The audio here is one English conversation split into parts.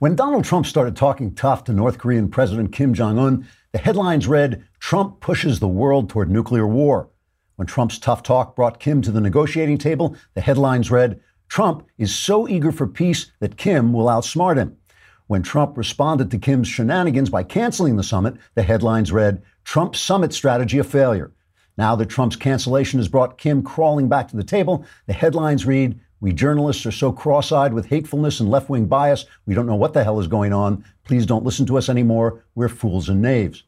When Donald Trump started talking tough to North Korean President Kim Jong un, the headlines read Trump pushes the world toward nuclear war. When Trump's tough talk brought Kim to the negotiating table, the headlines read Trump is so eager for peace that Kim will outsmart him. When Trump responded to Kim's shenanigans by canceling the summit, the headlines read Trump's summit strategy a failure. Now that Trump's cancellation has brought Kim crawling back to the table, the headlines read we journalists are so cross eyed with hatefulness and left wing bias, we don't know what the hell is going on. Please don't listen to us anymore. We're fools and knaves.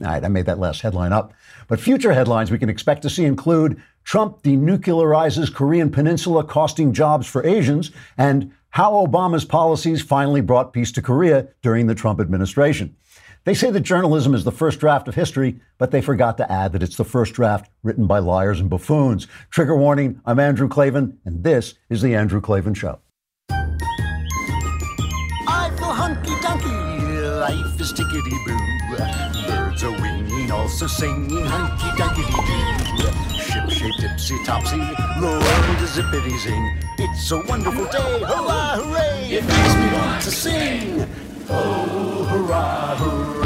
All right, I made that last headline up. But future headlines we can expect to see include Trump denuclearizes Korean Peninsula, costing jobs for Asians, and how Obama's policies finally brought peace to Korea during the Trump administration. They say that journalism is the first draft of history, but they forgot to add that it's the first draft written by liars and buffoons. Trigger warning I'm Andrew Klavan, and this is The Andrew Klavan Show. I feel hunky dunky, life is tickety boo. Birds are winging, also singing hunky dunky topsy, the world is zippity zing. It's a wonderful day, hurrah, hooray! It makes me want to sing. Oh, hurrah, hooray!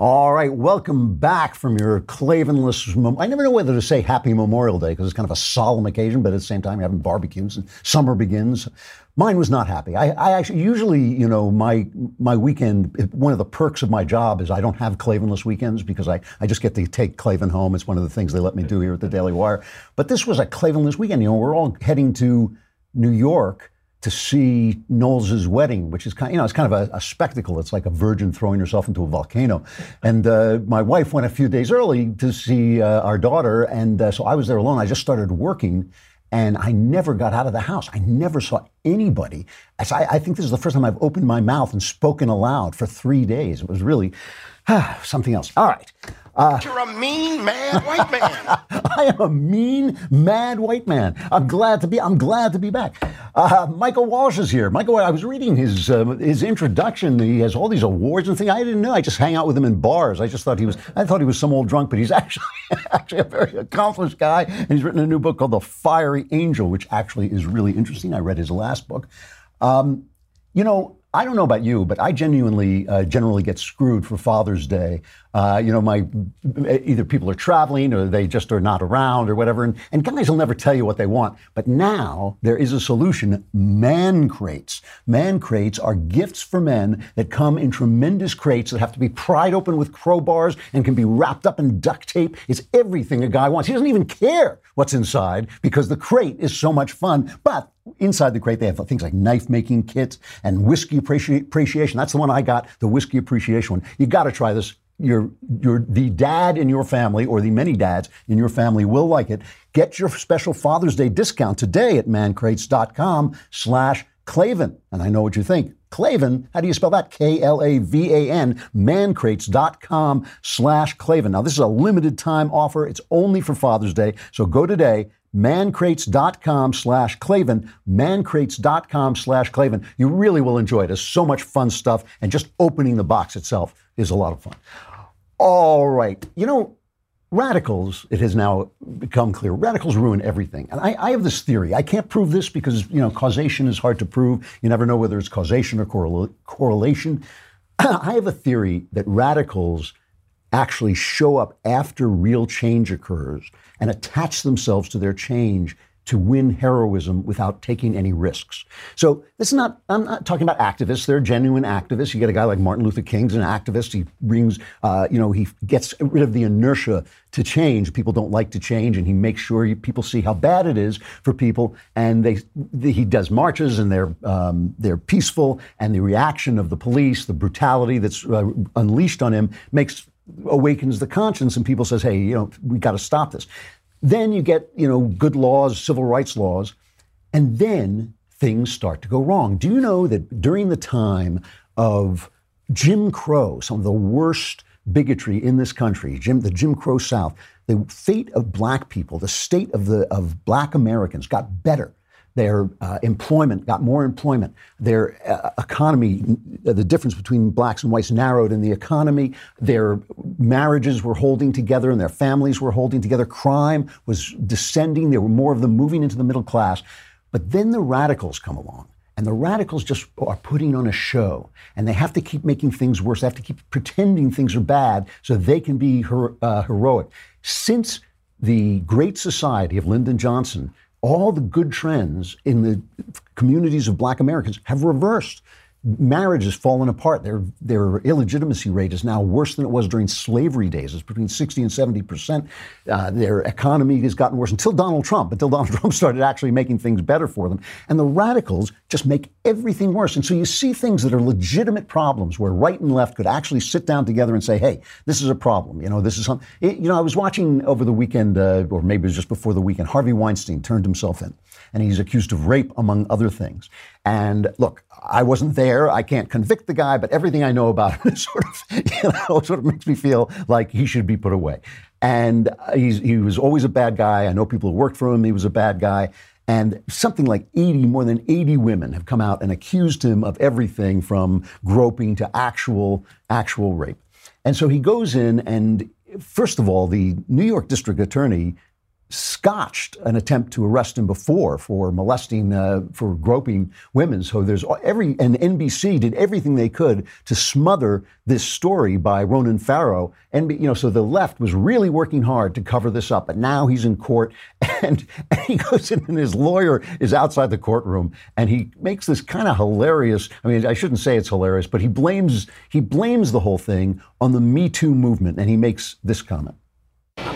All right, welcome back from your Klavanless. Mem- I never know whether to say Happy Memorial Day because it's kind of a solemn occasion, but at the same time, you're having barbecues and summer begins. Mine was not happy. I, I actually usually, you know, my my weekend. One of the perks of my job is I don't have Klavanless weekends because I I just get to take Klavan home. It's one of the things they let me do here at the Daily Wire. But this was a Klavanless weekend. You know, we're all heading to New York to see Knowles' wedding, which is kind, you know, it's kind of a, a, spectacle. It's like a virgin throwing herself into a volcano. And uh, my wife went a few days early to see uh, our daughter, and uh, so I was there alone. I just started working, and I never got out of the house. I never saw anybody. I, I think this is the first time I've opened my mouth and spoken aloud for three days. It was really something else. All right. Uh, You're a mean, mad white man. I am a mean, mad white man. I'm glad to be. I'm glad to be back. Uh, Michael Walsh is here. Michael, I was reading his uh, his introduction. He has all these awards and things. I didn't know. I just hang out with him in bars. I just thought he was. I thought he was some old drunk, but he's actually actually a very accomplished guy. And he's written a new book called The Fiery Angel, which actually is really interesting. I read his last book. Um, you know, I don't know about you, but I genuinely uh, generally get screwed for Father's Day. Uh, you know, my either people are traveling or they just are not around or whatever, and, and guys will never tell you what they want. But now there is a solution: man crates. Man crates are gifts for men that come in tremendous crates that have to be pried open with crowbars and can be wrapped up in duct tape. It's everything a guy wants. He doesn't even care what's inside because the crate is so much fun. But inside the crate, they have things like knife making kits and whiskey appreciation. That's the one I got, the whiskey appreciation one. You got to try this. Your, your, the dad in your family or the many dads in your family will like it. Get your special Father's Day discount today at mancrates.com slash Klavan. And I know what you think. Klavan, how do you spell that? K-L-A-V-A-N, mancrates.com slash Klavan. Now, this is a limited time offer. It's only for Father's Day. So go today, mancrates.com slash Klavan, mancrates.com slash Klavan. You really will enjoy it. There's so much fun stuff, and just opening the box itself is a lot of fun. All right. You know, radicals, it has now become clear, radicals ruin everything. And I, I, have this theory. I can't prove this because, you know, causation is hard to prove. You never know whether it's causation or correl- correlation. I have a theory that radicals actually show up after real change occurs and attach themselves to their change to win heroism without taking any risks. So this is not, I'm not talking about activists. They're genuine activists. You get a guy like Martin Luther King's an activist. He brings, uh, you know, he gets rid of the inertia to change. People don't like to change, and he makes sure people see how bad it is for people. And they, the, he does marches, and they're um, they're peaceful. And the reaction of the police, the brutality that's uh, unleashed on him, makes awakens the conscience and people says, hey, you know, we got to stop this. Then you get, you know, good laws, civil rights laws, and then things start to go wrong. Do you know that during the time of Jim Crow, some of the worst bigotry in this country, Jim, the Jim Crow South, the fate of black people, the state of the of black Americans got better their uh, employment got more employment, their uh, economy, the difference between blacks and whites narrowed in the economy, their marriages were holding together and their families were holding together, crime was descending, there were more of them moving into the middle class. But then the radicals come along. And the radicals just are putting on a show, and they have to keep making things worse. They have to keep pretending things are bad so they can be her, uh, heroic. Since the Great Society of Lyndon Johnson, all the good trends in the communities of black Americans have reversed marriage has fallen apart. Their, their illegitimacy rate is now worse than it was during slavery days. It's between 60 and 70 percent. Uh, their economy has gotten worse until Donald Trump, until Donald Trump started actually making things better for them. And the radicals just make everything worse. And so you see things that are legitimate problems where right and left could actually sit down together and say, hey, this is a problem. You know, this is something. You know, I was watching over the weekend, uh, or maybe it was just before the weekend, Harvey Weinstein turned himself in and he's accused of rape, among other things. And look, I wasn't there. I can't convict the guy, but everything I know about him sort of, you know, sort of makes me feel like he should be put away. And uh, he was always a bad guy. I know people who worked for him. He was a bad guy. And something like 80, more than 80 women have come out and accused him of everything from groping to actual, actual rape. And so he goes in and first of all, the New York district attorney scotched an attempt to arrest him before for molesting, uh, for groping women. So there's every, and NBC did everything they could to smother this story by Ronan Farrow. And, you know, so the left was really working hard to cover this up. But now he's in court and, and he goes in and his lawyer is outside the courtroom and he makes this kind of hilarious, I mean, I shouldn't say it's hilarious, but he blames, he blames the whole thing on the Me Too movement. And he makes this comment.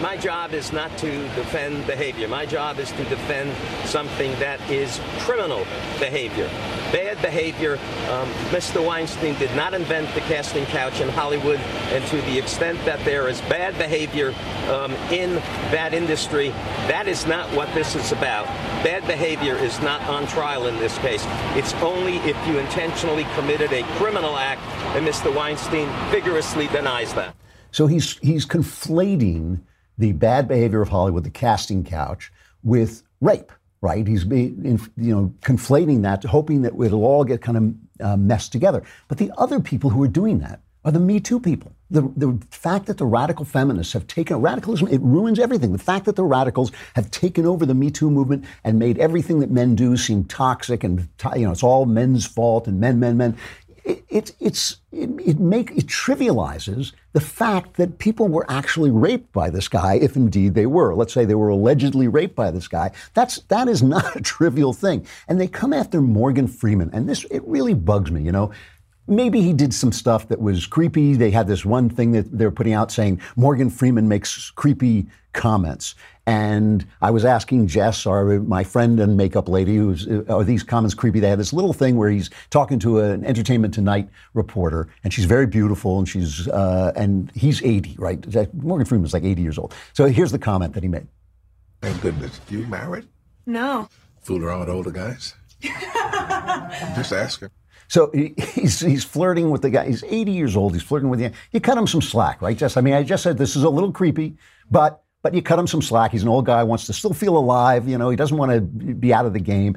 My job is not to defend behavior. My job is to defend something that is criminal behavior. Bad behavior. Um, Mr. Weinstein did not invent the casting couch in Hollywood, and to the extent that there is bad behavior um, in that industry, that is not what this is about. Bad behavior is not on trial in this case. It's only if you intentionally committed a criminal act, and Mr. Weinstein vigorously denies that. So he's he's conflating the bad behavior of Hollywood, the casting couch, with rape. Right? He's be you know conflating that, hoping that it'll all get kind of uh, messed together. But the other people who are doing that are the Me Too people. The, the fact that the radical feminists have taken radicalism, it ruins everything. The fact that the radicals have taken over the Me Too movement and made everything that men do seem toxic and you know it's all men's fault and men, men, men it, it, it's, it, it, make, it trivializes the fact that people were actually raped by this guy, if indeed they were. Let's say they were allegedly raped by this guy. That's, that is not a trivial thing. And they come after Morgan Freeman. And this, it really bugs me, you know. Maybe he did some stuff that was creepy. They had this one thing that they're putting out saying Morgan Freeman makes creepy comments. And I was asking Jess, our, my friend and makeup lady, who's, uh, are these comments creepy? They had this little thing where he's talking to an Entertainment Tonight reporter, and she's very beautiful, and she's uh, and he's 80, right? Morgan Freeman's like 80 years old. So here's the comment that he made. Thank goodness. You married? No. Fool around with older guys? Just ask her. So he's, he's flirting with the guy. He's 80 years old. He's flirting with you. You cut him some slack, right, Jess? I mean, I just said this is a little creepy, but but you cut him some slack. He's an old guy, wants to still feel alive. You know, he doesn't want to be out of the game.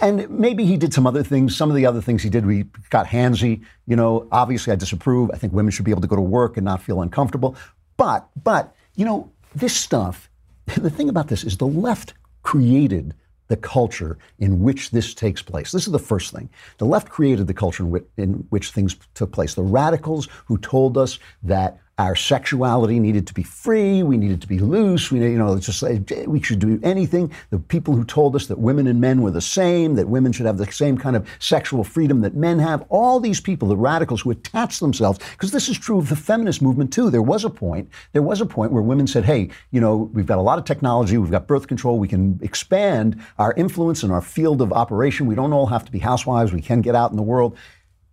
And maybe he did some other things. Some of the other things he did, we got handsy. You know, obviously I disapprove. I think women should be able to go to work and not feel uncomfortable. But, but, you know, this stuff, the thing about this is the left created the culture in which this takes place. This is the first thing. The left created the culture in which, in which things took place. The radicals who told us that our sexuality needed to be free. We needed to be loose. We, you know, just we should do anything. The people who told us that women and men were the same, that women should have the same kind of sexual freedom that men have. All these people, the radicals who attached themselves, because this is true of the feminist movement too. There was a point. There was a point where women said, "Hey, you know, we've got a lot of technology. We've got birth control. We can expand our influence and our field of operation. We don't all have to be housewives. We can get out in the world."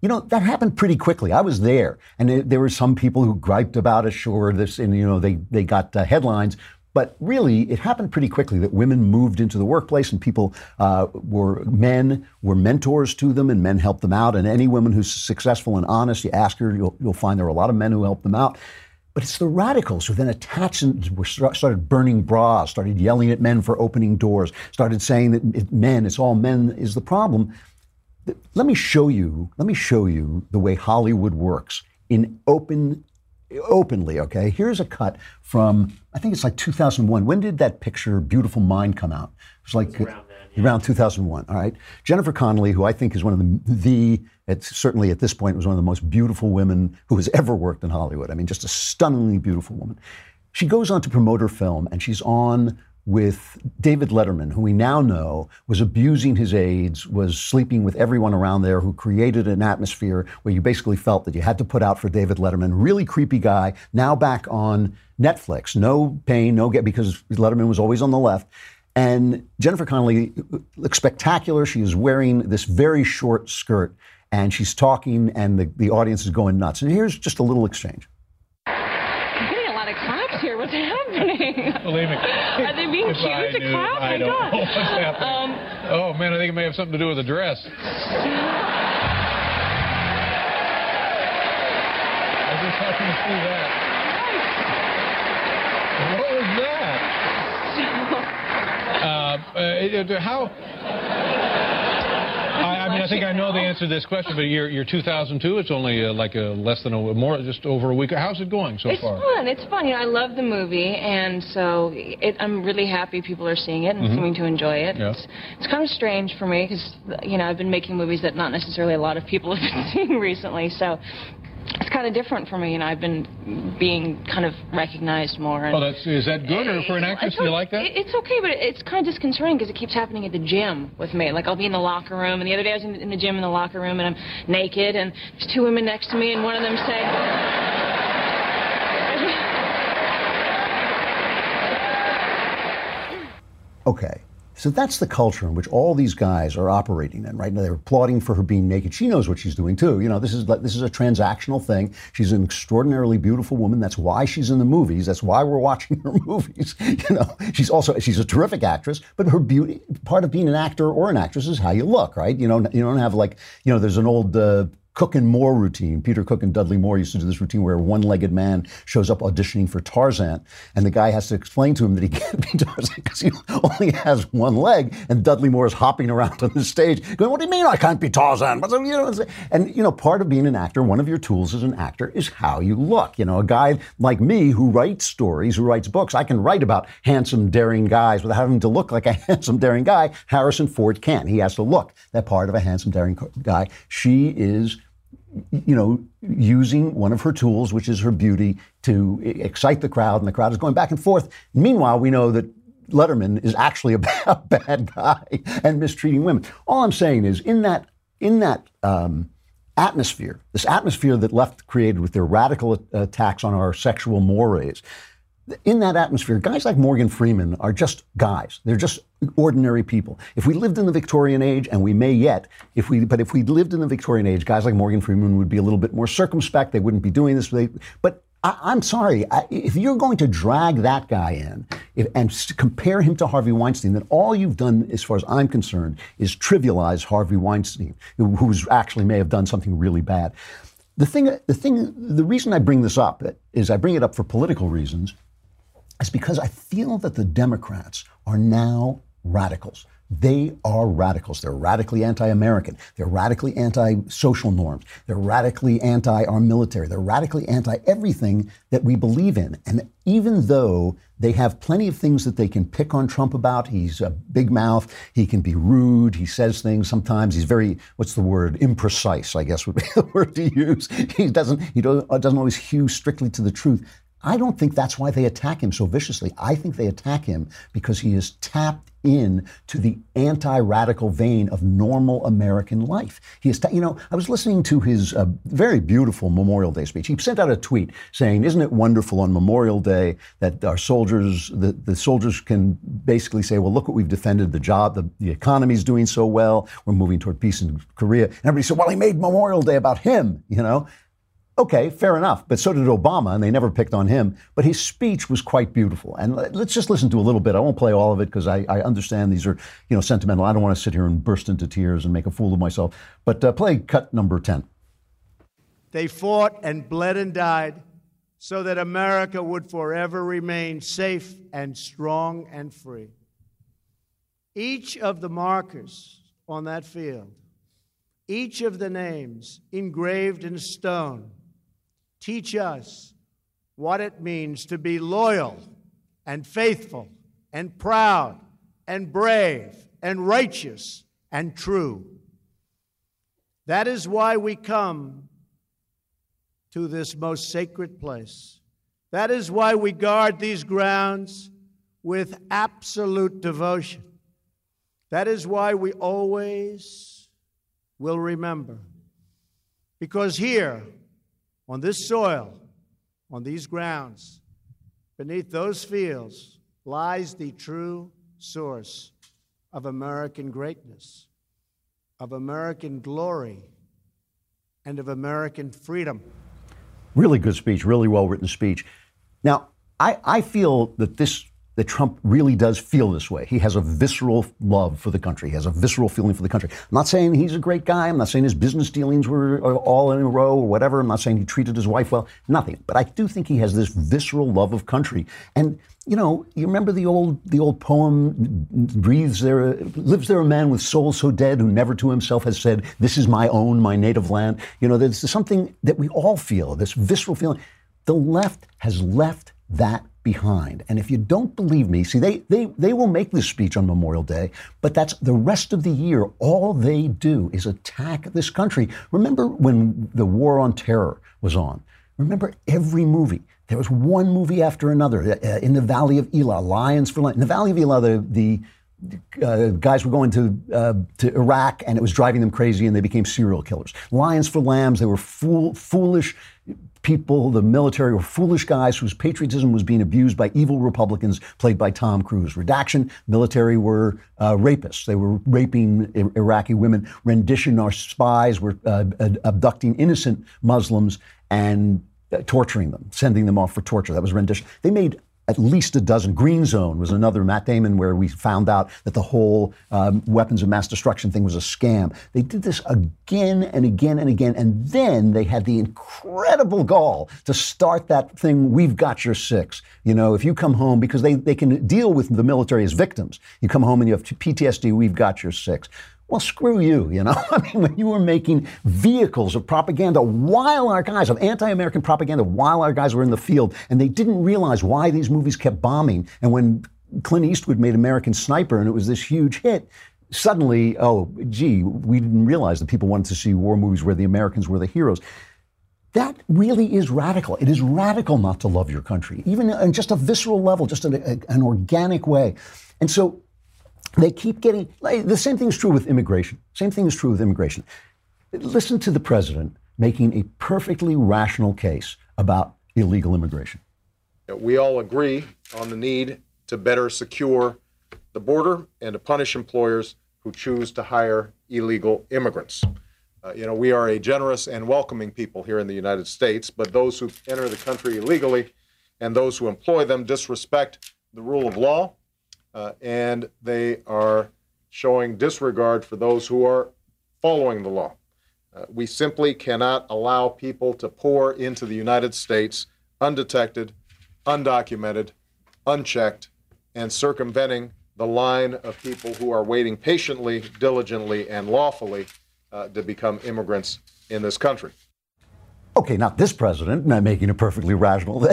You know, that happened pretty quickly. I was there, and it, there were some people who griped about it. Sure, this, and you know, they they got uh, headlines. But really, it happened pretty quickly that women moved into the workplace, and people uh, were men were mentors to them, and men helped them out. And any woman who's successful and honest, you ask her, you'll, you'll find there are a lot of men who help them out. But it's the radicals who then attached and were start- started burning bras, started yelling at men for opening doors, started saying that men, it's all men is the problem. Let me show you. Let me show you the way Hollywood works in open, openly. Okay, here's a cut from I think it's like 2001. When did that picture "Beautiful Mind" come out? It was like around, then, yeah. around 2001. All right, Jennifer Connelly, who I think is one of the the it's certainly at this point was one of the most beautiful women who has ever worked in Hollywood. I mean, just a stunningly beautiful woman. She goes on to promote her film, and she's on with David Letterman, who we now know was abusing his aides, was sleeping with everyone around there, who created an atmosphere where you basically felt that you had to put out for David Letterman. Really creepy guy. Now back on Netflix. No pain, no get, because Letterman was always on the left. And Jennifer Connelly looks spectacular. She is wearing this very short skirt and she's talking, and the, the audience is going nuts. And here's just a little exchange. I'm getting a lot of claps here. What's happening? Believe me. Are they being cute to clap? I My God. know what's happening. Um, oh, man, I think it may have something to do with the dress. I just happened to see that. What was that? uh, uh, how? I, think I know the answer to this question, but you're, you're 2002. It's only uh, like a less than a more, just over a week. How's it going so it's far? It's fun. It's fun. You know, I love the movie, and so it, I'm really happy people are seeing it and mm-hmm. seeming to enjoy it. Yeah. It's, it's kind of strange for me because you know I've been making movies that not necessarily a lot of people have been seeing recently. So it's kind of different for me, and I've been being kind of recognized more. And oh, that's is that good, or for an actress, do you like that? It's okay, but it's kind of disconcerting because it keeps happening at the gym with me. Like I'll be in the locker room, and the other day I was in the gym in the locker room, and I'm naked, and there's two women next to me, and one of them say. Okay. So that's the culture in which all these guys are operating in right now. They're applauding for her being naked. She knows what she's doing too. You know, this is this is a transactional thing. She's an extraordinarily beautiful woman. That's why she's in the movies. That's why we're watching her movies. You know, she's also she's a terrific actress. But her beauty, part of being an actor or an actress, is how you look, right? You know, you don't have like you know. There's an old. Uh, Cook and Moore routine. Peter Cook and Dudley Moore used to do this routine where a one-legged man shows up auditioning for Tarzan, and the guy has to explain to him that he can't be Tarzan because he only has one leg. And Dudley Moore is hopping around on the stage, going, "What do you mean I can't be Tarzan?" And you know, part of being an actor, one of your tools as an actor is how you look. You know, a guy like me who writes stories, who writes books, I can write about handsome, daring guys without having to look like a handsome, daring guy. Harrison Ford can't. He has to look that part of a handsome, daring guy. She is you know, using one of her tools, which is her beauty, to excite the crowd, and the crowd is going back and forth. Meanwhile, we know that Letterman is actually a bad guy and mistreating women. All I'm saying is, in that in that um, atmosphere, this atmosphere that left created with their radical attacks on our sexual mores, in that atmosphere, guys like Morgan Freeman are just guys. They're just ordinary people. If we lived in the Victorian age, and we may yet, if we, but if we lived in the Victorian age, guys like Morgan Freeman would be a little bit more circumspect. They wouldn't be doing this. They, but I, am sorry, I, if you're going to drag that guy in if, and compare him to Harvey Weinstein, then all you've done, as far as I'm concerned, is trivialize Harvey Weinstein, who actually may have done something really bad. The thing, the thing, the reason I bring this up is I bring it up for political reasons is because I feel that the Democrats are now radicals. They are radicals. They're radically anti American. They're radically anti social norms. They're radically anti our military. They're radically anti everything that we believe in. And even though they have plenty of things that they can pick on Trump about, he's a big mouth, he can be rude, he says things sometimes, he's very, what's the word, imprecise, I guess would be the word to use. He doesn't, he doesn't always hew strictly to the truth. I don't think that's why they attack him so viciously. I think they attack him because he is tapped in to the anti-radical vein of normal American life. He is, ta- you know, I was listening to his uh, very beautiful Memorial Day speech. He sent out a tweet saying, "Isn't it wonderful on Memorial Day that our soldiers, the, the soldiers can basically say, well, look what we've defended, the job, the, the economy's doing so well, we're moving toward peace in Korea." And everybody said, "Well, he made Memorial Day about him," you know. Okay, fair enough. But so did Obama, and they never picked on him. But his speech was quite beautiful. And let's just listen to a little bit. I won't play all of it because I, I, understand these are, you know, sentimental. I don't want to sit here and burst into tears and make a fool of myself. But uh, play cut number 10. They fought and bled and died so that America would forever remain safe and strong and free. Each of the markers on that field, each of the names engraved in stone, teach us what it means to be loyal and faithful and proud and brave and righteous and true. That is why we come to this most sacred place. That is why we guard these grounds with absolute devotion. That is why we always will remember. Because here, on this soil, on these grounds, beneath those fields, lies the true source of American greatness, of American glory, and of American freedom. Really good speech, really well written speech. Now, I, I feel that this that Trump really does feel this way. He has a visceral love for the country. He has a visceral feeling for the country. I'm not saying he's a great guy. I'm not saying his business dealings were uh, all in a row or whatever. I'm not saying he treated his wife well. Nothing. But I do think he has this visceral love of country. And you know, you remember the old the old poem, "Breathes there, lives there a man with soul so dead who never to himself has said, "This is my own, my native land." You know, there's something that we all feel, this visceral feeling. The left has left that behind. And if you don't believe me, see, they, they, they will make this speech on Memorial Day, but that's the rest of the year. All they do is attack this country. Remember when the war on terror was on? Remember every movie. There was one movie after another. Uh, in the Valley of Elah, Lions for Lions. In the Valley of Elah, the, the uh, guys were going to uh, to Iraq, and it was driving them crazy, and they became serial killers. Lions for Lambs, they were fool, foolish people. The military were foolish guys whose patriotism was being abused by evil Republicans, played by Tom Cruise. Redaction, military were uh, rapists. They were raping I- Iraqi women. Rendition, our spies were uh, abducting innocent Muslims and uh, torturing them, sending them off for torture. That was rendition. They made at least a dozen. Green Zone was another Matt Damon where we found out that the whole um, weapons of mass destruction thing was a scam. They did this again and again and again, and then they had the incredible gall to start that thing. We've got your six. You know, if you come home because they they can deal with the military as victims. You come home and you have PTSD. We've got your six. Well, screw you, you know? I mean, when you were making vehicles of propaganda while our guys, of anti American propaganda while our guys were in the field, and they didn't realize why these movies kept bombing. And when Clint Eastwood made American Sniper and it was this huge hit, suddenly, oh, gee, we didn't realize that people wanted to see war movies where the Americans were the heroes. That really is radical. It is radical not to love your country, even on just a visceral level, just a, an organic way. And so they keep getting like, the same thing is true with immigration. Same thing is true with immigration. Listen to the president making a perfectly rational case about illegal immigration. We all agree on the need to better secure the border and to punish employers who choose to hire illegal immigrants. Uh, you know, we are a generous and welcoming people here in the United States, but those who enter the country illegally and those who employ them disrespect the rule of law uh, and they are showing disregard for those who are following the law. Uh, we simply cannot allow people to pour into the United States undetected, undocumented, unchecked, and circumventing the line of people who are waiting patiently, diligently, and lawfully uh, to become immigrants in this country. Okay, not this president, not making it perfectly rational.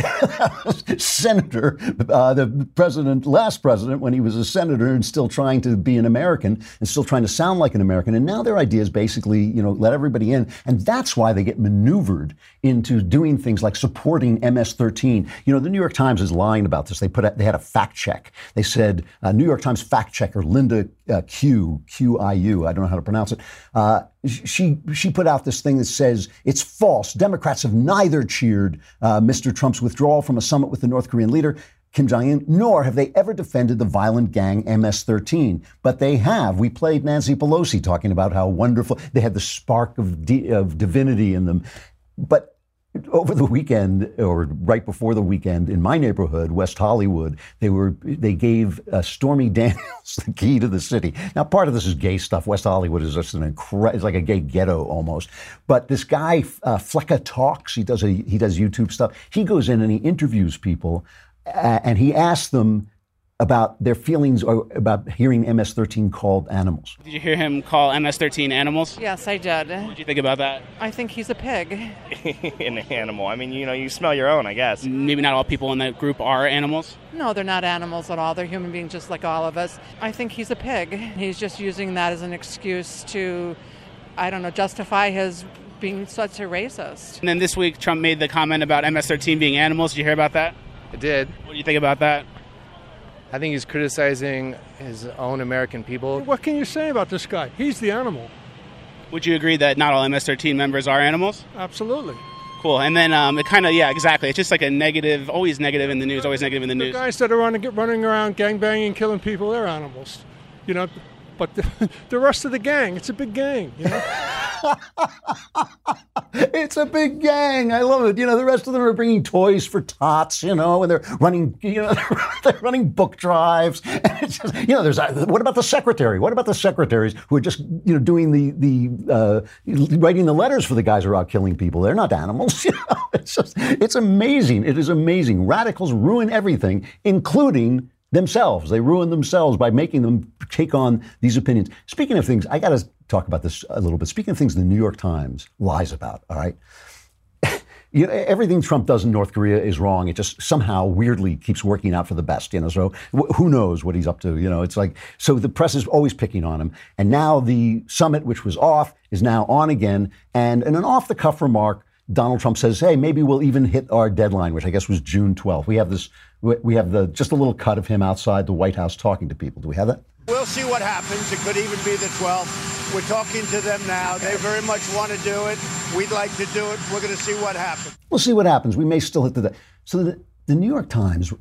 senator, uh, the president, last president, when he was a senator and still trying to be an American and still trying to sound like an American. And now their idea is basically, you know, let everybody in. And that's why they get maneuvered into doing things like supporting MS-13. You know, the New York Times is lying about this. They put a, they had a fact check. They said uh, New York Times fact checker Linda uh, Q Q I U. I don't know how to pronounce it. Uh, she she put out this thing that says it's false. Democrats have neither cheered uh, Mr. Trump's withdrawal from a summit with the North Korean leader. Kim Jong un, nor have they ever defended the violent gang MS 13. But they have. We played Nancy Pelosi talking about how wonderful they had the spark of, of divinity in them. But over the weekend or right before the weekend in my neighborhood, West Hollywood, they were they gave uh, Stormy Daniels the key to the city. Now, part of this is gay stuff. West Hollywood is just an incredible, it's like a gay ghetto almost. But this guy, uh, Fleccas talks. He does a he does YouTube stuff. He goes in and he interviews people, uh, and he asks them about their feelings or about hearing MS-13 called animals. Did you hear him call MS-13 animals? Yes, I did. What do you think about that? I think he's a pig. An animal. I mean, you know, you smell your own, I guess. Maybe not all people in that group are animals. No, they're not animals at all. They're human beings just like all of us. I think he's a pig. He's just using that as an excuse to, I don't know, justify his being such a racist. And then this week, Trump made the comment about MS-13 being animals. Did you hear about that? I did. What do you think about that? I think he's criticizing his own American people. What can you say about this guy? He's the animal. Would you agree that not all MS-13 members are animals? Absolutely. Cool. And then um, it kind of, yeah, exactly. It's just like a negative, always negative in the news, always negative in the, the news. guys that are running, running around gangbanging, killing people, they're animals. You know, but the, the rest of the gang, it's a big gang. You know? it's a big gang. I love it. You know, the rest of them are bringing toys for tots. You know, and they're running. You know, they're running book drives. Just, you know, there's a, what about the secretary? What about the secretaries who are just you know doing the the uh, writing the letters for the guys who are out killing people? They're not animals. You know, it's just it's amazing. It is amazing. Radicals ruin everything, including themselves. They ruin themselves by making them take on these opinions. Speaking of things, I got to talk about this a little bit. Speaking of things the New York Times lies about, all right? You know, everything Trump does in North Korea is wrong. It just somehow weirdly keeps working out for the best, you know. So wh- who knows what he's up to? You know, it's like so the press is always picking on him, and now the summit, which was off, is now on again. And in an off-the-cuff remark, Donald Trump says, "Hey, maybe we'll even hit our deadline, which I guess was June 12th." We have this. We have the just a little cut of him outside the White House talking to people. Do we have that? We'll see what happens. It could even be the 12th. We're talking to them now. They very much want to do it. We'd like to do it. We're going to see what happens. We'll see what happens. We may still hit the. So the, the New York Times,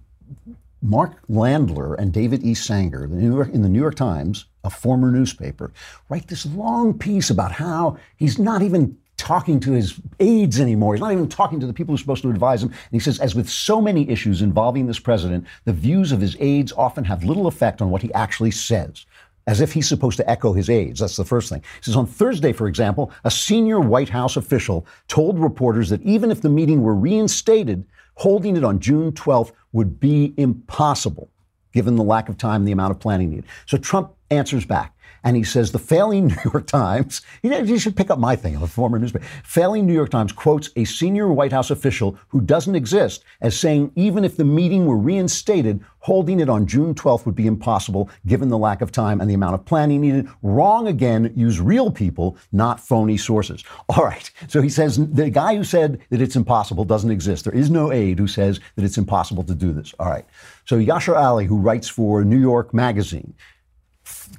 Mark Landler and David E. Sanger, the New York, in the New York Times, a former newspaper, write this long piece about how he's not even talking to his aides anymore. He's not even talking to the people who are supposed to advise him. And he says, as with so many issues involving this president, the views of his aides often have little effect on what he actually says. As if he's supposed to echo his aides. That's the first thing. He says on Thursday, for example, a senior White House official told reporters that even if the meeting were reinstated, holding it on June 12th would be impossible, given the lack of time and the amount of planning needed. So Trump answers back. And he says the failing New York Times, you should pick up my thing, I'm a former newspaper. Failing New York Times quotes a senior White House official who doesn't exist as saying even if the meeting were reinstated, holding it on June 12th would be impossible given the lack of time and the amount of planning needed. Wrong again, use real people, not phony sources. All right. So he says the guy who said that it's impossible doesn't exist. There is no aide who says that it's impossible to do this. All right. So Yashar Ali, who writes for New York Magazine,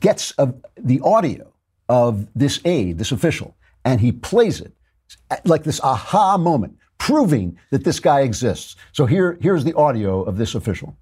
gets a, the audio of this aide, this official, and he plays it like this aha moment, proving that this guy exists. So here, here's the audio of this official.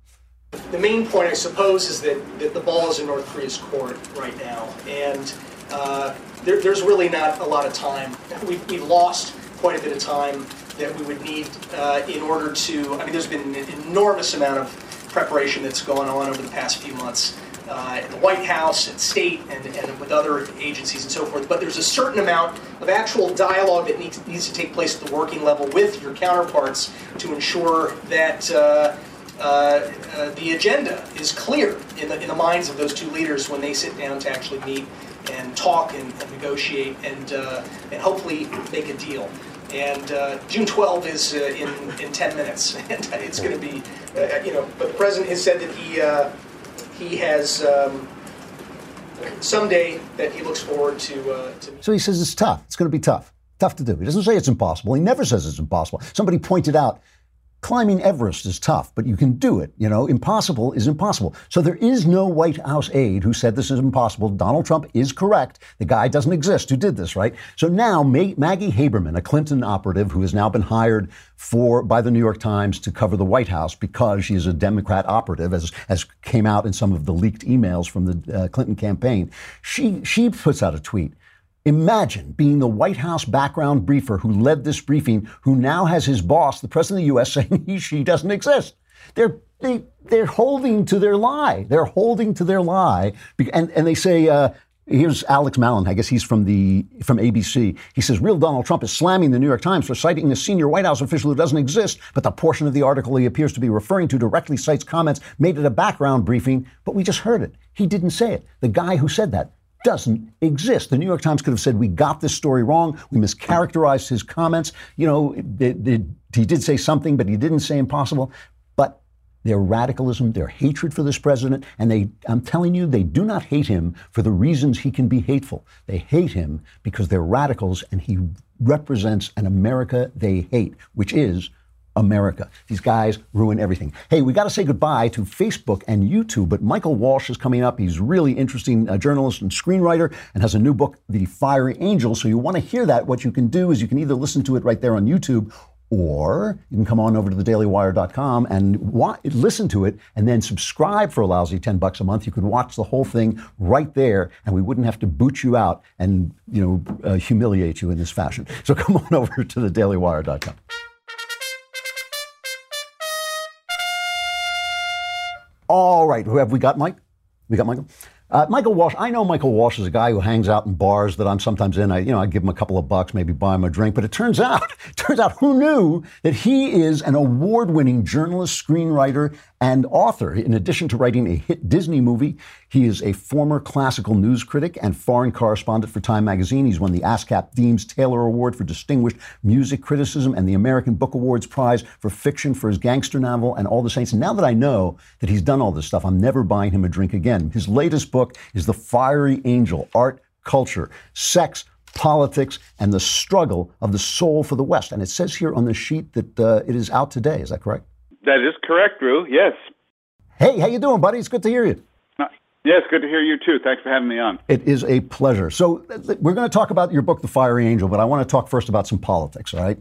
The main point, I suppose, is that, that the ball is in North Korea's court right now, and uh, there, there's really not a lot of time. We've, we've lost quite a bit of time that we would need uh, in order to. I mean, there's been an enormous amount of preparation that's gone on over the past few months uh, at the White House, at state, and, and with other agencies and so forth. But there's a certain amount of actual dialogue that needs, needs to take place at the working level with your counterparts to ensure that. Uh, uh, uh, the agenda is clear in the, in the minds of those two leaders when they sit down to actually meet and talk and, and negotiate and, uh, and hopefully make a deal. And uh, June 12 is uh, in, in 10 minutes, and it's going to be, uh, you know, but the president has said that he, he has um, someday that he looks forward to, Uh, to. So he says it's tough. It's going to be tough. Tough to do. He doesn't say it's impossible. He never says it's impossible. Somebody pointed out climbing Everest is tough, but you can do it. You know, impossible is impossible. So there is no White House aide who said this is impossible. Donald Trump is correct. The guy doesn't exist who did this, right? So now Maggie Haberman, a Clinton operative who has now been hired for by the New York Times to cover the White House because she is a Democrat operative, as as came out in some of the leaked emails from the uh, Clinton campaign. She she puts out a tweet Imagine being the White House background briefer who led this briefing, who now has his boss, the President of the U.S., saying he, she doesn't exist. They're, they, they're holding to their lie. They're holding to their lie. And, and they say, uh, Here's Alex Mallin. I guess he's from the from ABC. He says real Donald Trump is slamming the New York Times for citing a senior White House official who doesn't exist, but the portion of the article he appears to be referring to directly cites comments made at a background briefing. But we just heard it. He didn't say it. The guy who said that doesn't exist. The New York Times could have said we got this story wrong. We mischaracterized his comments. You know, it- it- he did say something, but he didn't say impossible. But their radicalism, their hatred for this president, and they, I'm telling you, they do not hate him for the reasons he can be hateful. They hate him because they're radicals and he represents an America they hate, which is America. These guys ruin everything. Hey, we got to say goodbye to Facebook and YouTube, but Michael Walsh is coming up. He's really interesting uh, journalist and screenwriter and has a new book, The Fiery Angel. So you want to hear that? What you can do is you can either listen to it right there on YouTube or you can come on over to thedailywire.com and wa- listen to it and then subscribe for a lousy 10 bucks a month. You could watch the whole thing right there and we wouldn't have to boot you out and, you know, uh, humiliate you in this fashion. So come on over to thedailywire.com. All right, who have we got, Mike? We got Michael. Uh, Michael Walsh. I know Michael Walsh is a guy who hangs out in bars that I'm sometimes in. I, you know, I give him a couple of bucks, maybe buy him a drink. But it turns out, turns out, who knew that he is an award-winning journalist, screenwriter, and author. In addition to writing a hit Disney movie, he is a former classical news critic and foreign correspondent for Time Magazine. He's won the ASCAP Deems Taylor Award for Distinguished Music Criticism and the American Book Awards Prize for Fiction for his gangster novel and All the Saints. And now that I know that he's done all this stuff, I'm never buying him a drink again. His latest book is The Fiery Angel Art, Culture, Sex, Politics, and the Struggle of the Soul for the West. And it says here on the sheet that uh, it is out today. Is that correct? That is correct, Drew. Yes. Hey, how you doing, buddy? It's good to hear you. Uh, Yes, good to hear you too. Thanks for having me on. It is a pleasure. So we're going to talk about your book, The Fiery Angel, but I want to talk first about some politics, all right?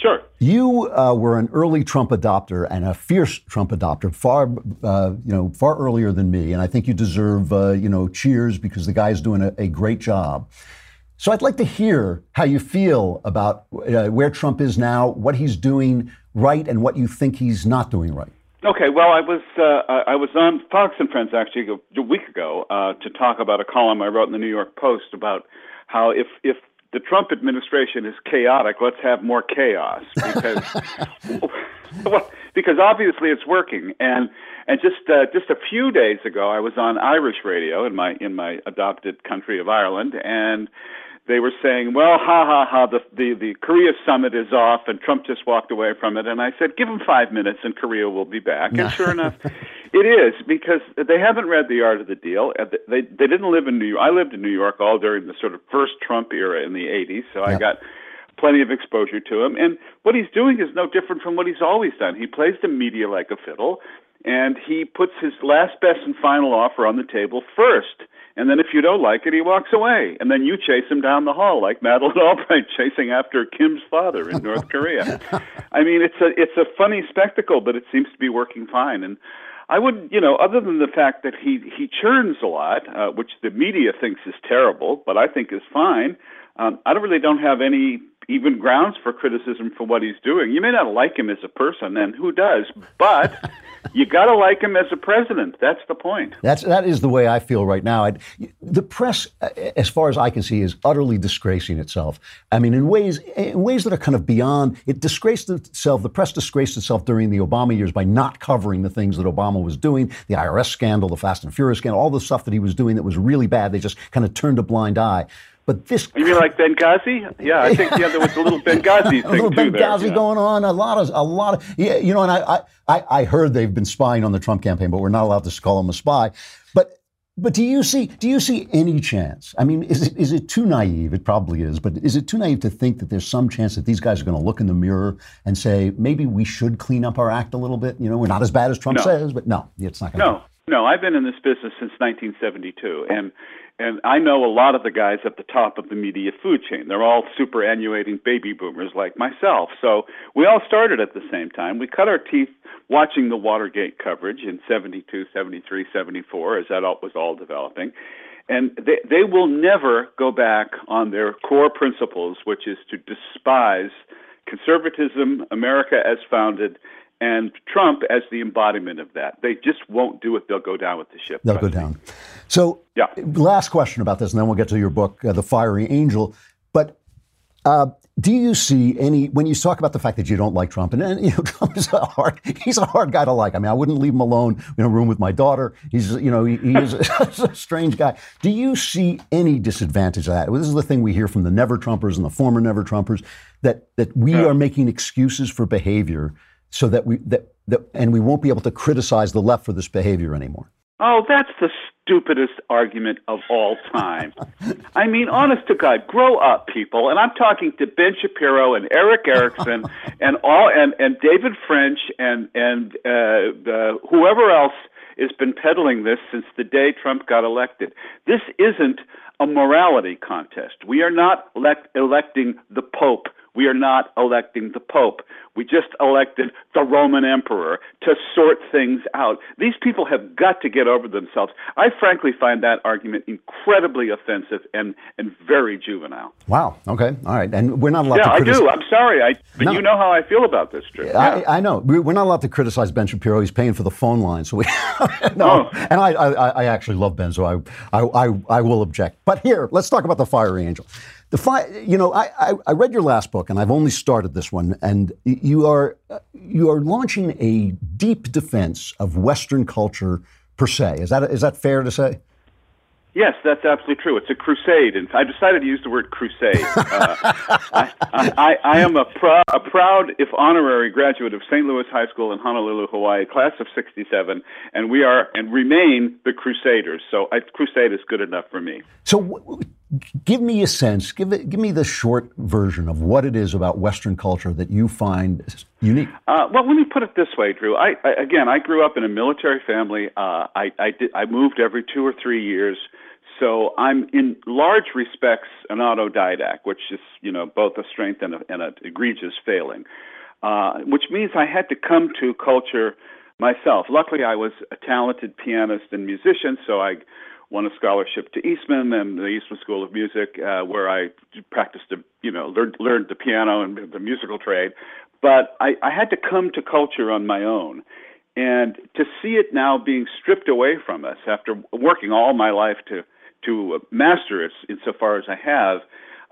Sure. You uh, were an early Trump adopter and a fierce Trump adopter, far, uh, you know, far earlier than me, and I think you deserve, uh, you know, cheers because the guy's doing a, a great job. So I'd like to hear how you feel about uh, where Trump is now, what he's doing right, and what you think he's not doing right. Okay, well, I was uh, I was on Fox and Friends actually a, a week ago uh, to talk about a column I wrote in the New York Post about how if if the Trump administration is chaotic, let's have more chaos because well, because obviously it's working. And and just uh, just a few days ago I was on Irish radio in my in my adopted country of Ireland and they were saying, "Well, ha ha ha, the, the the Korea summit is off, and Trump just walked away from it." And I said, "Give him five minutes, and Korea will be back." And sure enough, it is because they haven't read the art of the deal. They they didn't live in New York. I lived in New York all during the sort of first Trump era in the '80s, so I got plenty of exposure to him. And what he's doing is no different from what he's always done. He plays the media like a fiddle, and he puts his last, best, and final offer on the table first. And then if you don't like it, he walks away. And then you chase him down the hall like Madeleine Albright chasing after Kim's father in North Korea. I mean, it's a it's a funny spectacle, but it seems to be working fine. And I would, you know, other than the fact that he he churns a lot, uh, which the media thinks is terrible, but I think is fine. Um, I don't really don't have any even grounds for criticism for what he's doing. You may not like him as a person, and who does? But you got to like him as a president. That's the point. That's that is the way I feel right now. i the press, as far as I can see, is utterly disgracing itself. I mean, in ways in ways that are kind of beyond. It disgraced itself. The press disgraced itself during the Obama years by not covering the things that Obama was doing, the IRS scandal, the Fast and Furious scandal, all the stuff that he was doing that was really bad. They just kind of turned a blind eye. But this You mean like Benghazi? Yeah, I think yeah, there was a little Benghazi a thing little too Benghazi there. yeah. going on. A lot of, a lot of, yeah, you know. And I, I, I heard they've been spying on the Trump campaign, but we're not allowed to call him a spy. But, but do you see, do you see any chance? I mean, is it, is it too naive? It probably is, but is it too naive to think that there's some chance that these guys are going to look in the mirror and say maybe we should clean up our act a little bit? You know, we're not as bad as Trump No. says, but no, it's not going to. No, no, I've been in this business since 1972, and and I know a lot of the guys at the top of the media food chain. They're all superannuating baby boomers like myself. So we all started at the same time. We cut our teeth watching the Watergate coverage in 72, 73, 74 as that all, was all developing. and they they will never go back on their core principles, which is to despise conservatism, America as founded, and Trump as the embodiment of that. They just won't do it. They'll go down with the ship. They'll go down. So, yeah. last question about this, and then we'll get to your book, uh, The Fiery Angel. But uh, do you see any when you talk about the fact that you don't like Trump, and, and you know Trump is a hard he's a hard guy to like. I mean, I wouldn't leave him alone in a room with my daughter. He's you know he, he is a, a, strange guy. Do you see any disadvantage of that? Well, this is the thing we hear from the never Trumpers and the former never Trumpers that that we yeah. are making excuses for behavior so that we that, that and we won't be able to criticize the left for this behavior anymore. Oh, that's the stupidest argument of all time. I mean, honest to God, grow up, people. And I'm talking to Ben Shapiro and Erick Erickson and all and, and David French and and uh, uh, whoever else has been peddling this since the day Trump got elected. This isn't a morality contest. We are not elect- electing the Pope. We are not electing the Pope. We just elected the Roman Emperor to sort things out. These people have got to get over themselves. I frankly find that argument incredibly offensive and, and very juvenile. Wow. Okay. All right. And we're not allowed yeah, to criticize. I do. I'm sorry. I, but no. you know how I feel about this, Drew. Yeah. I, I, know. We're not allowed to criticize Ben Shapiro. He's paying for the phone line. So we. no. Oh. And I, I, I actually love Ben, so I, I, I, I will object. But here, let's talk about the fiery angel. The fi- you know, I, I, I, read your last book, and I've only started this one, and you are you are launching a deep defense of Western culture per se. Is that is that fair to say? Yes, that's absolutely true. It's a crusade, and I decided to use the word crusade. Uh, I, I, I, am a, a proud, if honorary, graduate of St. Louis High School in Honolulu, Hawaii, class of '67, and we are and remain the Crusaders. So, I, crusade is good enough for me. So, w- give me a sense. Give it, give me the short version of what it is about Western culture that you find unique. Uh, well, let me put it this way, Drew. I, I again, I grew up in a military family. Uh, I, I, did, I moved every two or three years. So I'm in large respects an autodidact, which is you know both a strength and, a, and an egregious failing, uh, which means I had to come to culture myself. Luckily, I was a talented pianist and musician, so I won a scholarship to Eastman and the Eastman School of Music, uh, where I practiced, the, you know, learned, learned the piano and the musical trade. But I, I had to come to culture on my own. And to see it now being stripped away from us after working all my life to to master it insofar as I have,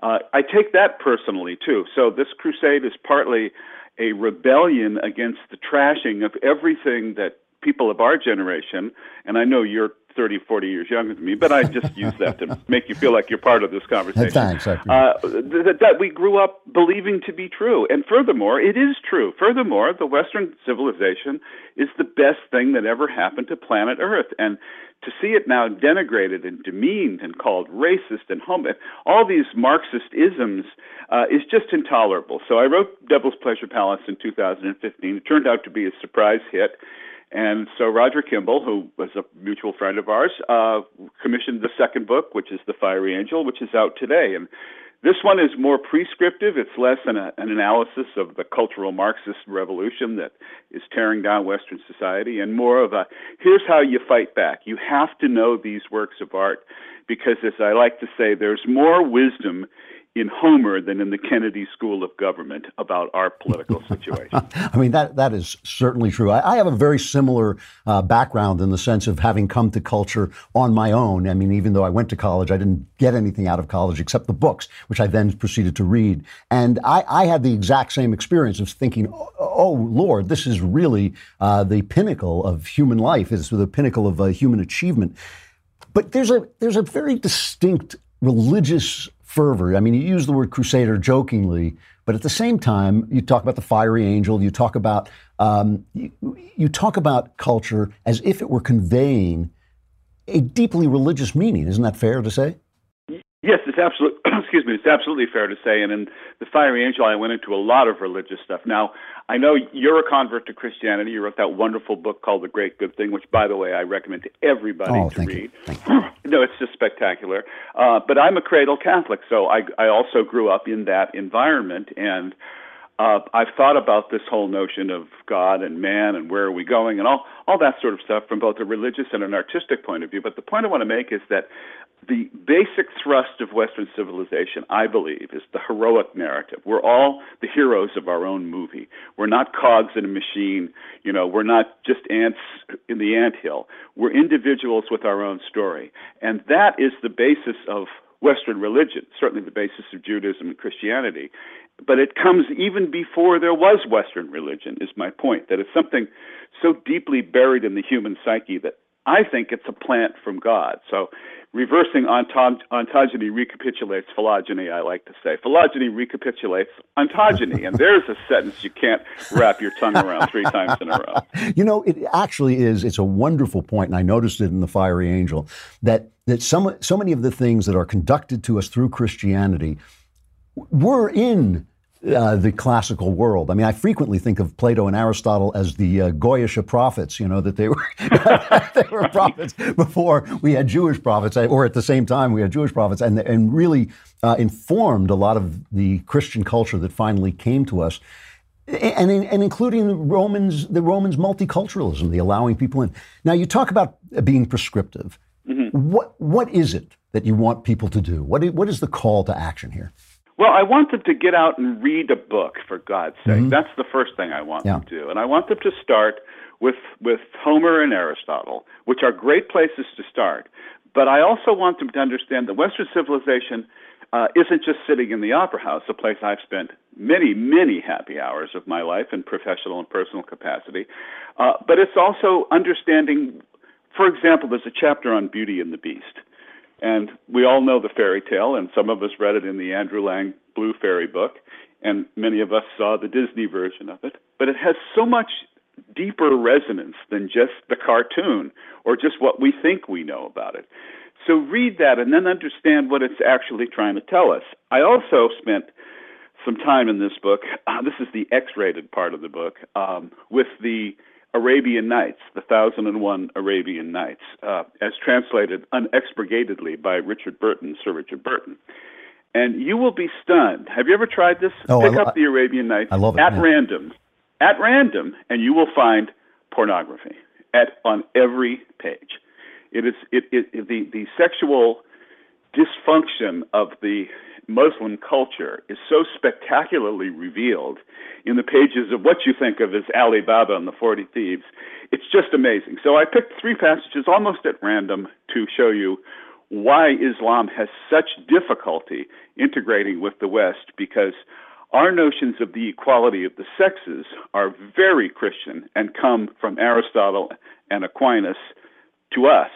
uh, I take that personally too. So this crusade is partly a rebellion against the trashing of everything that people of our generation, and I know you're 30, 40 years younger than me, but I just use that to make you feel like you're part of this conversation. Thanks. Uh, that, that we grew up believing to be true. And furthermore, it is true. Furthermore, the Western civilization is the best thing that ever happened to planet Earth. And to see it now denigrated and demeaned and called racist and homo, all these Marxist isms uh, is just intolerable. So I wrote Devil's Pleasure Palace in 2015. It turned out to be a surprise hit. And so Roger Kimball, who was a mutual friend of ours, uh, commissioned the second book, which is The Fiery Angel, which is out today. And this one is more prescriptive. It's less an, an analysis of the cultural Marxist revolution that is tearing down Western society, and more of a here's how you fight back. You have to know these works of art because, as I like to say, there's more wisdom in Homer than in the Kennedy School of Government about our political situation. I mean, that, that is certainly true. I, I have a very similar uh, background in the sense of having come to culture on my own. I mean, even though I went to college, I didn't get anything out of college except the books, which I then proceeded to read. And I, I had the exact same experience of thinking, oh, oh Lord, this is really uh, the pinnacle of human life, is the pinnacle of uh, human achievement. But there's a, there's a very distinct religious fervor. I mean, you use the word crusader jokingly, but at the same time, you talk about the fiery angel. You talk about um, you, you talk about culture as if it were conveying a deeply religious meaning. Isn't that fair to say? Yes, it's absolutely. excuse me. It's absolutely fair to say. And in the Fiery Angel, I went into a lot of religious stuff. Now, I know you're a convert to Christianity. You wrote that wonderful book called The Great Good Thing, which, by the way, I recommend to everybody oh, to read. no, it's just spectacular. Uh, but I'm a cradle Catholic, so I I also grew up in that environment and. Uh, I've thought about this whole notion of God and man and where are we going and all, all that sort of stuff from both a religious and an artistic point of view. But the point I want to make is that the basic thrust of Western civilization, I believe, is the heroic narrative. We're all the heroes of our own movie. We're not cogs in a machine. You know, we're not just ants in the ant hill. We're individuals with our own story. And that is the basis of Western religion, certainly the basis of Judaism and Christianity. But it comes even before there was Western religion, is my point, that it's something so deeply buried in the human psyche that I think it's a plant from God. So reversing ontog- ontogeny recapitulates phylogeny, I like to say. Phylogeny recapitulates ontogeny. and there's a sentence you can't wrap your tongue around three times in a row. You know, it actually is, it's a wonderful point, and I noticed it in The Fiery Angel, that, that some, so many of the things that are conducted to us through Christianity were in uh, the classical world. I mean, I frequently think of Plato and Aristotle as the uh, Goyish prophets. You know that they were they were prophets before we had Jewish prophets, or at the same time we had Jewish prophets, and and really uh, informed a lot of the Christian culture that finally came to us. And, and including the Romans, the Romans multiculturalism, the allowing people in. Now you talk about being prescriptive. Mm-hmm. What what is it that you want people to do? What what is the call to action here? Well, I want them to get out and read a book, for God's sake. Mm-hmm. That's the first thing I want Yeah. them to do. And I want them to start with, with Homer and Aristotle, which are great places to start. But I also want them to understand that Western civilization uh, isn't just sitting in the opera house, a place I've spent many, many happy hours of my life in professional and personal capacity. Uh, but it's also understanding, for example, there's a chapter on Beauty and the Beast. And we all know the fairy tale, and some of us read it in the Andrew Lang Blue Fairy book, and many of us saw the Disney version of it. But it has so much deeper resonance than just the cartoon or just what we think we know about it. So read that and then understand what it's actually trying to tell us. I also spent some time in this book. Uh, this is the X-rated part of the book um, with the Arabian Nights, the Thousand and One Arabian Nights, uh, as translated unexpurgatedly by Richard Burton, Sir Richard Burton. And you will be stunned. Have you ever tried this? Oh, Pick lo- up the Arabian Nights I love it, at yeah. random, at random, and you will find pornography at on every page. It is it, it, it the the sexual dysfunction of the Muslim culture is so spectacularly revealed in the pages of what you think of as Ali Baba and the Forty Thieves. It's just amazing. So I picked three passages almost at random to show you why Islam has such difficulty integrating with the West because our notions of the equality of the sexes are very Christian and come from Aristotle and Aquinas to us.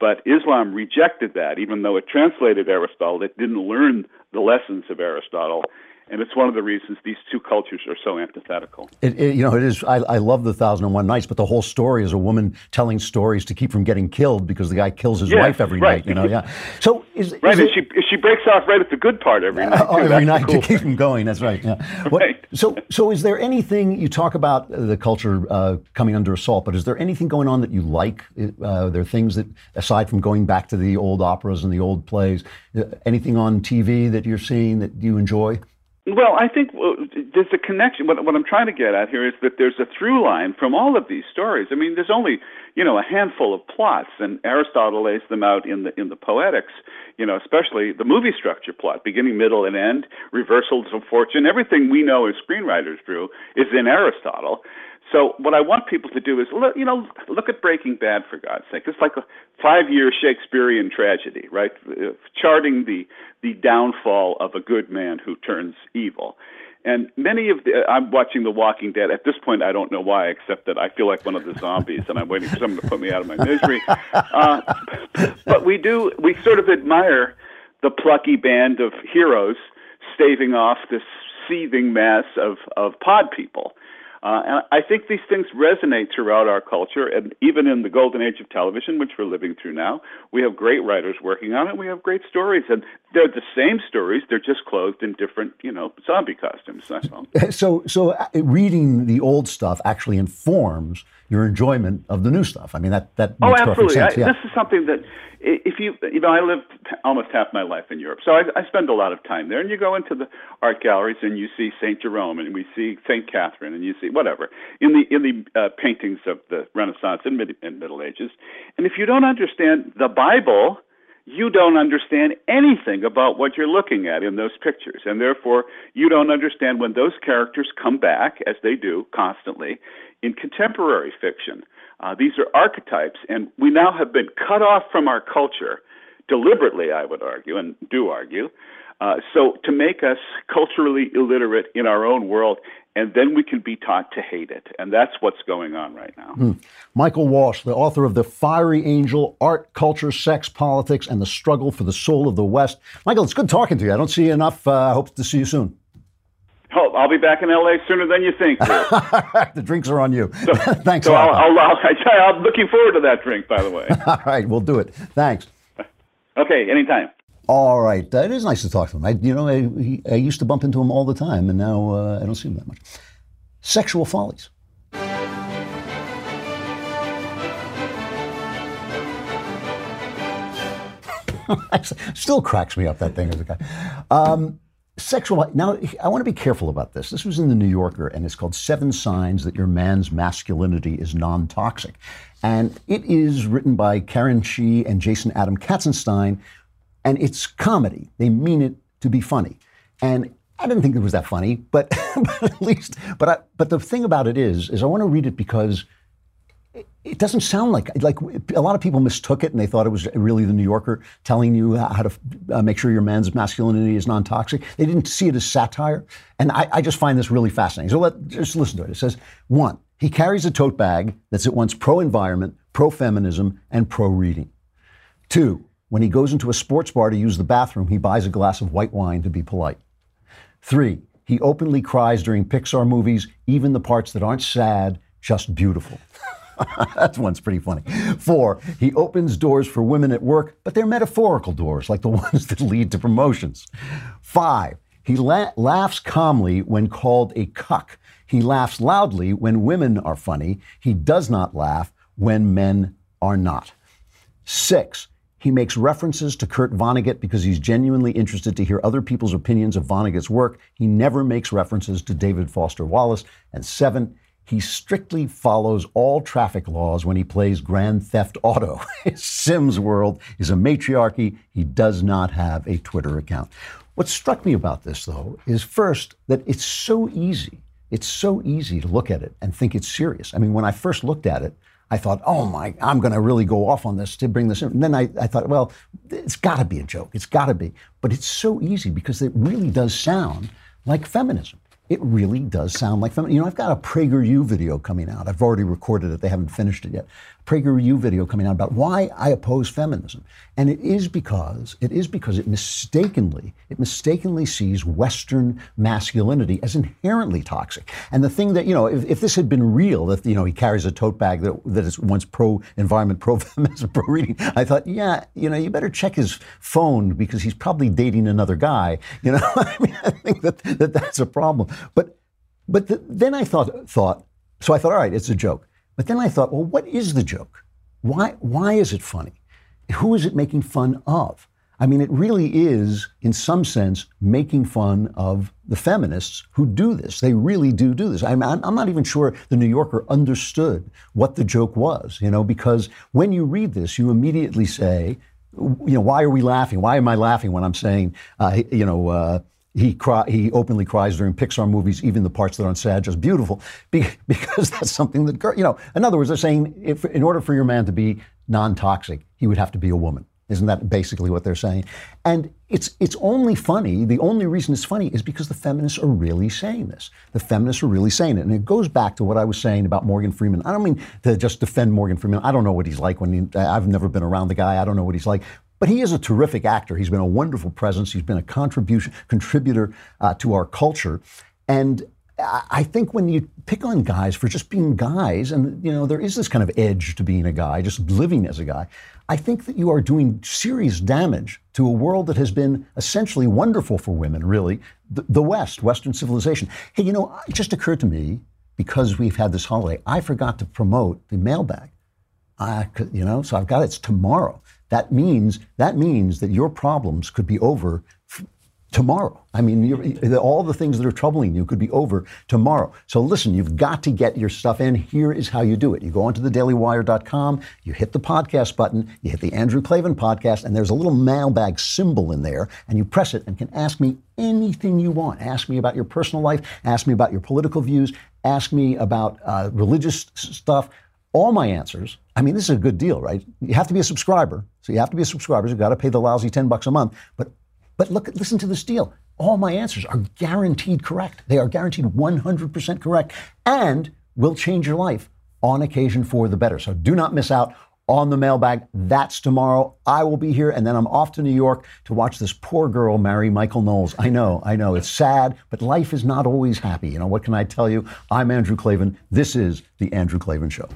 But Islam rejected that, even though it translated Aristotle, it didn't learn the lessons of Aristotle. And it's one of the reasons these two cultures are so antithetical. It, it- you know, it is. I, I love the Thousand and One Nights, but the whole story is a woman telling stories to keep from getting killed because the guy kills his Yes, wife every right. night. You know, yeah. So is, Right, is and it- she she breaks off right at the good part every night. Oh, every night cool to keep him going. That's right. Yeah. What- So, so is there anything you talk about uh, the culture uh, coming under assault? But is there anything going on that you like? Uh, there are things that, aside from going back to the old operas and the old plays, uh, anything on TV that you're seeing that you enjoy? Well, I think well, there's a connection. What, what I'm trying to get at here is that there's a through line from all of these stories. I mean, there's only you know a handful of plots, and Aristotle lays them out in the in the Poetics. You know, especially the movie structure plot, beginning, middle, and end, reversals of fortune. Everything we know as screenwriters drew is in Aristotle. So what I want people to do is look, you know, look at Breaking Bad for God's sake. It's like a five-year Shakespearean tragedy, right? Charting the the downfall of a good man who turns evil. And many of the, I'm watching The Walking Dead. At this point, I don't know why, except that I feel like one of the zombies, and I'm waiting for someone to put me out of my misery. Uh, but we do, we sort of admire the plucky band of heroes staving off this seething mass of, of pod people. Uh, and I think these things resonate throughout our culture, and even in the golden age of television, which we're living through now, we have great writers working on it. We have great stories, and they're the same stories. They're just clothed in different, you know, zombie costumes. That's all. So, so uh, reading the old stuff actually informs your enjoyment of the new stuff. I mean, that that Oh, makes perfect absolutely. sense. I, yeah. This is something that, if you, you know, I lived almost half my life in Europe, so I, I spend a lot of time there. And you go into the art galleries and you see Saint Jerome, and we see Saint Catherine, and you see whatever in the in the uh, paintings of the Renaissance and, mid, and Middle Ages. And if you don't understand the Bible, you don't understand anything about what you're looking at in those pictures. And therefore, you don't understand when those characters come back, as they do constantly, in contemporary fiction. Uh, these are archetypes, and we now have been cut off from our culture deliberately, I would argue, and do argue. Uh, so to make us culturally illiterate in our own world, and then we can be taught to hate it. And that's what's going on right now. Hmm. Michael Walsh, the author of The Fiery Angel Art, Culture, Sex, Politics, and the Struggle for the Soul of the West. Michael, it's good talking to you. I don't see you enough. I uh, hope to see you soon. Oh, I'll be back in LA sooner than you think. the drinks are on you. So, Thanks. So I'll, I'll, I'll, I'm looking forward to that drink, by the way. All right, we'll do it. Thanks. Okay, anytime. All right, uh, it is nice to talk to him. I, you know, I, I used to bump into him all the time, and now uh, I don't see him that much. Sexual follies. Still cracks me up that thing as a guy. Um, sexual. Now, I want to be careful about this. This was in the New Yorker, and it's called Seven Signs That Your Man's Masculinity is Non Toxic. And it is written by Karen Chee and Jason Adam Katzenstein, and it's comedy. They mean it to be funny. And I didn't think it was that funny, but, but at least, but I, but the thing about it is, is I want to read it because it doesn't sound like like a lot of people mistook it and they thought it was really the New Yorker telling you how to uh, make sure your man's masculinity is non-toxic. They didn't see it as satire, and I, I just find this really fascinating. So let just listen to it. It says one, he carries a tote bag that's at once pro-environment, pro-feminism, and pro-reading. Two, when he goes into a sports bar to use the bathroom, he buys a glass of white wine to be polite. Three, he openly cries during Pixar movies, even the parts that aren't sad, just beautiful. that one's pretty funny. Four, he opens doors for women at work, but they're metaphorical doors, like the ones that lead to promotions. Five, he la- laughs calmly when called a cuck. He laughs loudly when women are funny. He does not laugh when men are not. Six, he makes references to Kurt Vonnegut because he's genuinely interested to hear other people's opinions of Vonnegut's work. He never makes references to David Foster Wallace. And seven, he strictly follows all traffic laws when he plays Grand Theft Auto. Sims world is a matriarchy. He does not have a Twitter account. What struck me about this, though, is first that it's so easy. It's so easy to look at it and think it's serious. I mean, when I first looked at it, I thought, oh my, I'm going to really go off on this to bring this in. And then I, I thought, well, it's got to be a joke. It's got to be. But it's so easy because it really does sound like feminism it really does sound like feminism. You know, I've got a PragerU video coming out. I've already recorded it. They haven't finished it yet. PragerU video coming out about why I oppose feminism. And it is because it is because it mistakenly it mistakenly sees Western masculinity as inherently toxic. And the thing that you know, if, if this had been real, that you know he carries a tote bag that that is once pro environment, pro feminism, pro reading, I thought, yeah, you know, you better check his phone because he's probably dating another guy. You know, I mean, I think that, that that's a problem. But but the, then I thought thought so I thought, all right, it's a joke. But then I thought, well, what is the joke? Why, why is it funny? Who is it making fun of? I mean, it really is, in some sense, making fun of the feminists who do this. They really do do this. I'm, I'm not even sure the New Yorker understood what the joke was, you know, because when you read this, you immediately say, you know, why are we laughing? Why am I laughing when I'm saying, uh, you know, uh, he cry, he openly cries during Pixar movies, even the parts that aren't sad, just beautiful, because that's something that you know. In other words, they're saying if in order for your man to be non-toxic, he would have to be a woman. Isn't that basically what they're saying? And it's it's only funny. The only reason it's funny is because the feminists are really saying this. The feminists are really saying it, and it goes back to what I was saying about Morgan Freeman. I don't mean to just defend Morgan Freeman. I don't know what he's like when he, I've never been around the guy. I don't know what he's like. But he is a terrific actor. He's been a wonderful presence. He's been a contribution contributor uh, to our culture, and I think when you pick on guys for just being guys, and you know there is this kind of edge to being a guy, just living as a guy. I think that you are doing serious damage to a world that has been essentially wonderful for women. Really, the, the West, Western civilization. Hey, you know, it just occurred to me because we've had this holiday, I forgot to promote the mailbag. I, you know, so I've got it. It's tomorrow that means that means that your problems could be over f- tomorrow. I mean, all the things that are troubling you could be over tomorrow. So listen, you've got to get your stuff in. Here is how you do it. You go onto thedailywire.com, you hit the podcast button, you hit the Andrew Klavan podcast, and there's a little mailbag symbol in there, and you press it and can ask me anything you want. Ask me about your personal life, ask me about your political views, ask me about uh, religious stuff. All my answers. I mean, this is a good deal, right? You have to be a subscriber. So you have to be a subscriber. You've got to pay the lousy 10 bucks a month. But but look, listen to this deal. All my answers are guaranteed correct. They are guaranteed 100% correct and will change your life on occasion for the better. So do not miss out on the mailbag. That's tomorrow. I will be here, and then I'm off to New York to watch this poor girl marry Michael Knowles. I know, I know, it's sad, but life is not always happy. You know, what can I tell you? I'm Andrew Klavan. This is The Andrew Klavan Show.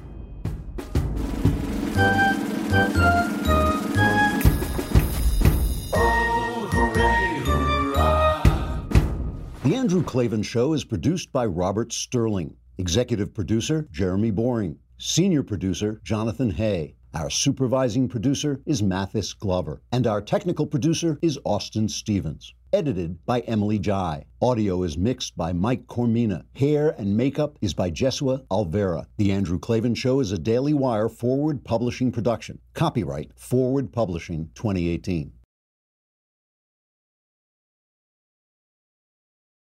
The Andrew Klavan Show is produced by Robert Sterling. Executive producer, Jeremy Boring. Senior producer, Jonathan Hay. Our supervising producer is Mathis Glover. And our technical producer is Austin Stevens. Edited by Emily Jai. Audio is mixed by Mike Coromina. Hair and makeup is by Jesua Alvera. The Andrew Klavan Show is a Daily Wire forward publishing production. Copyright Forward Publishing 2018.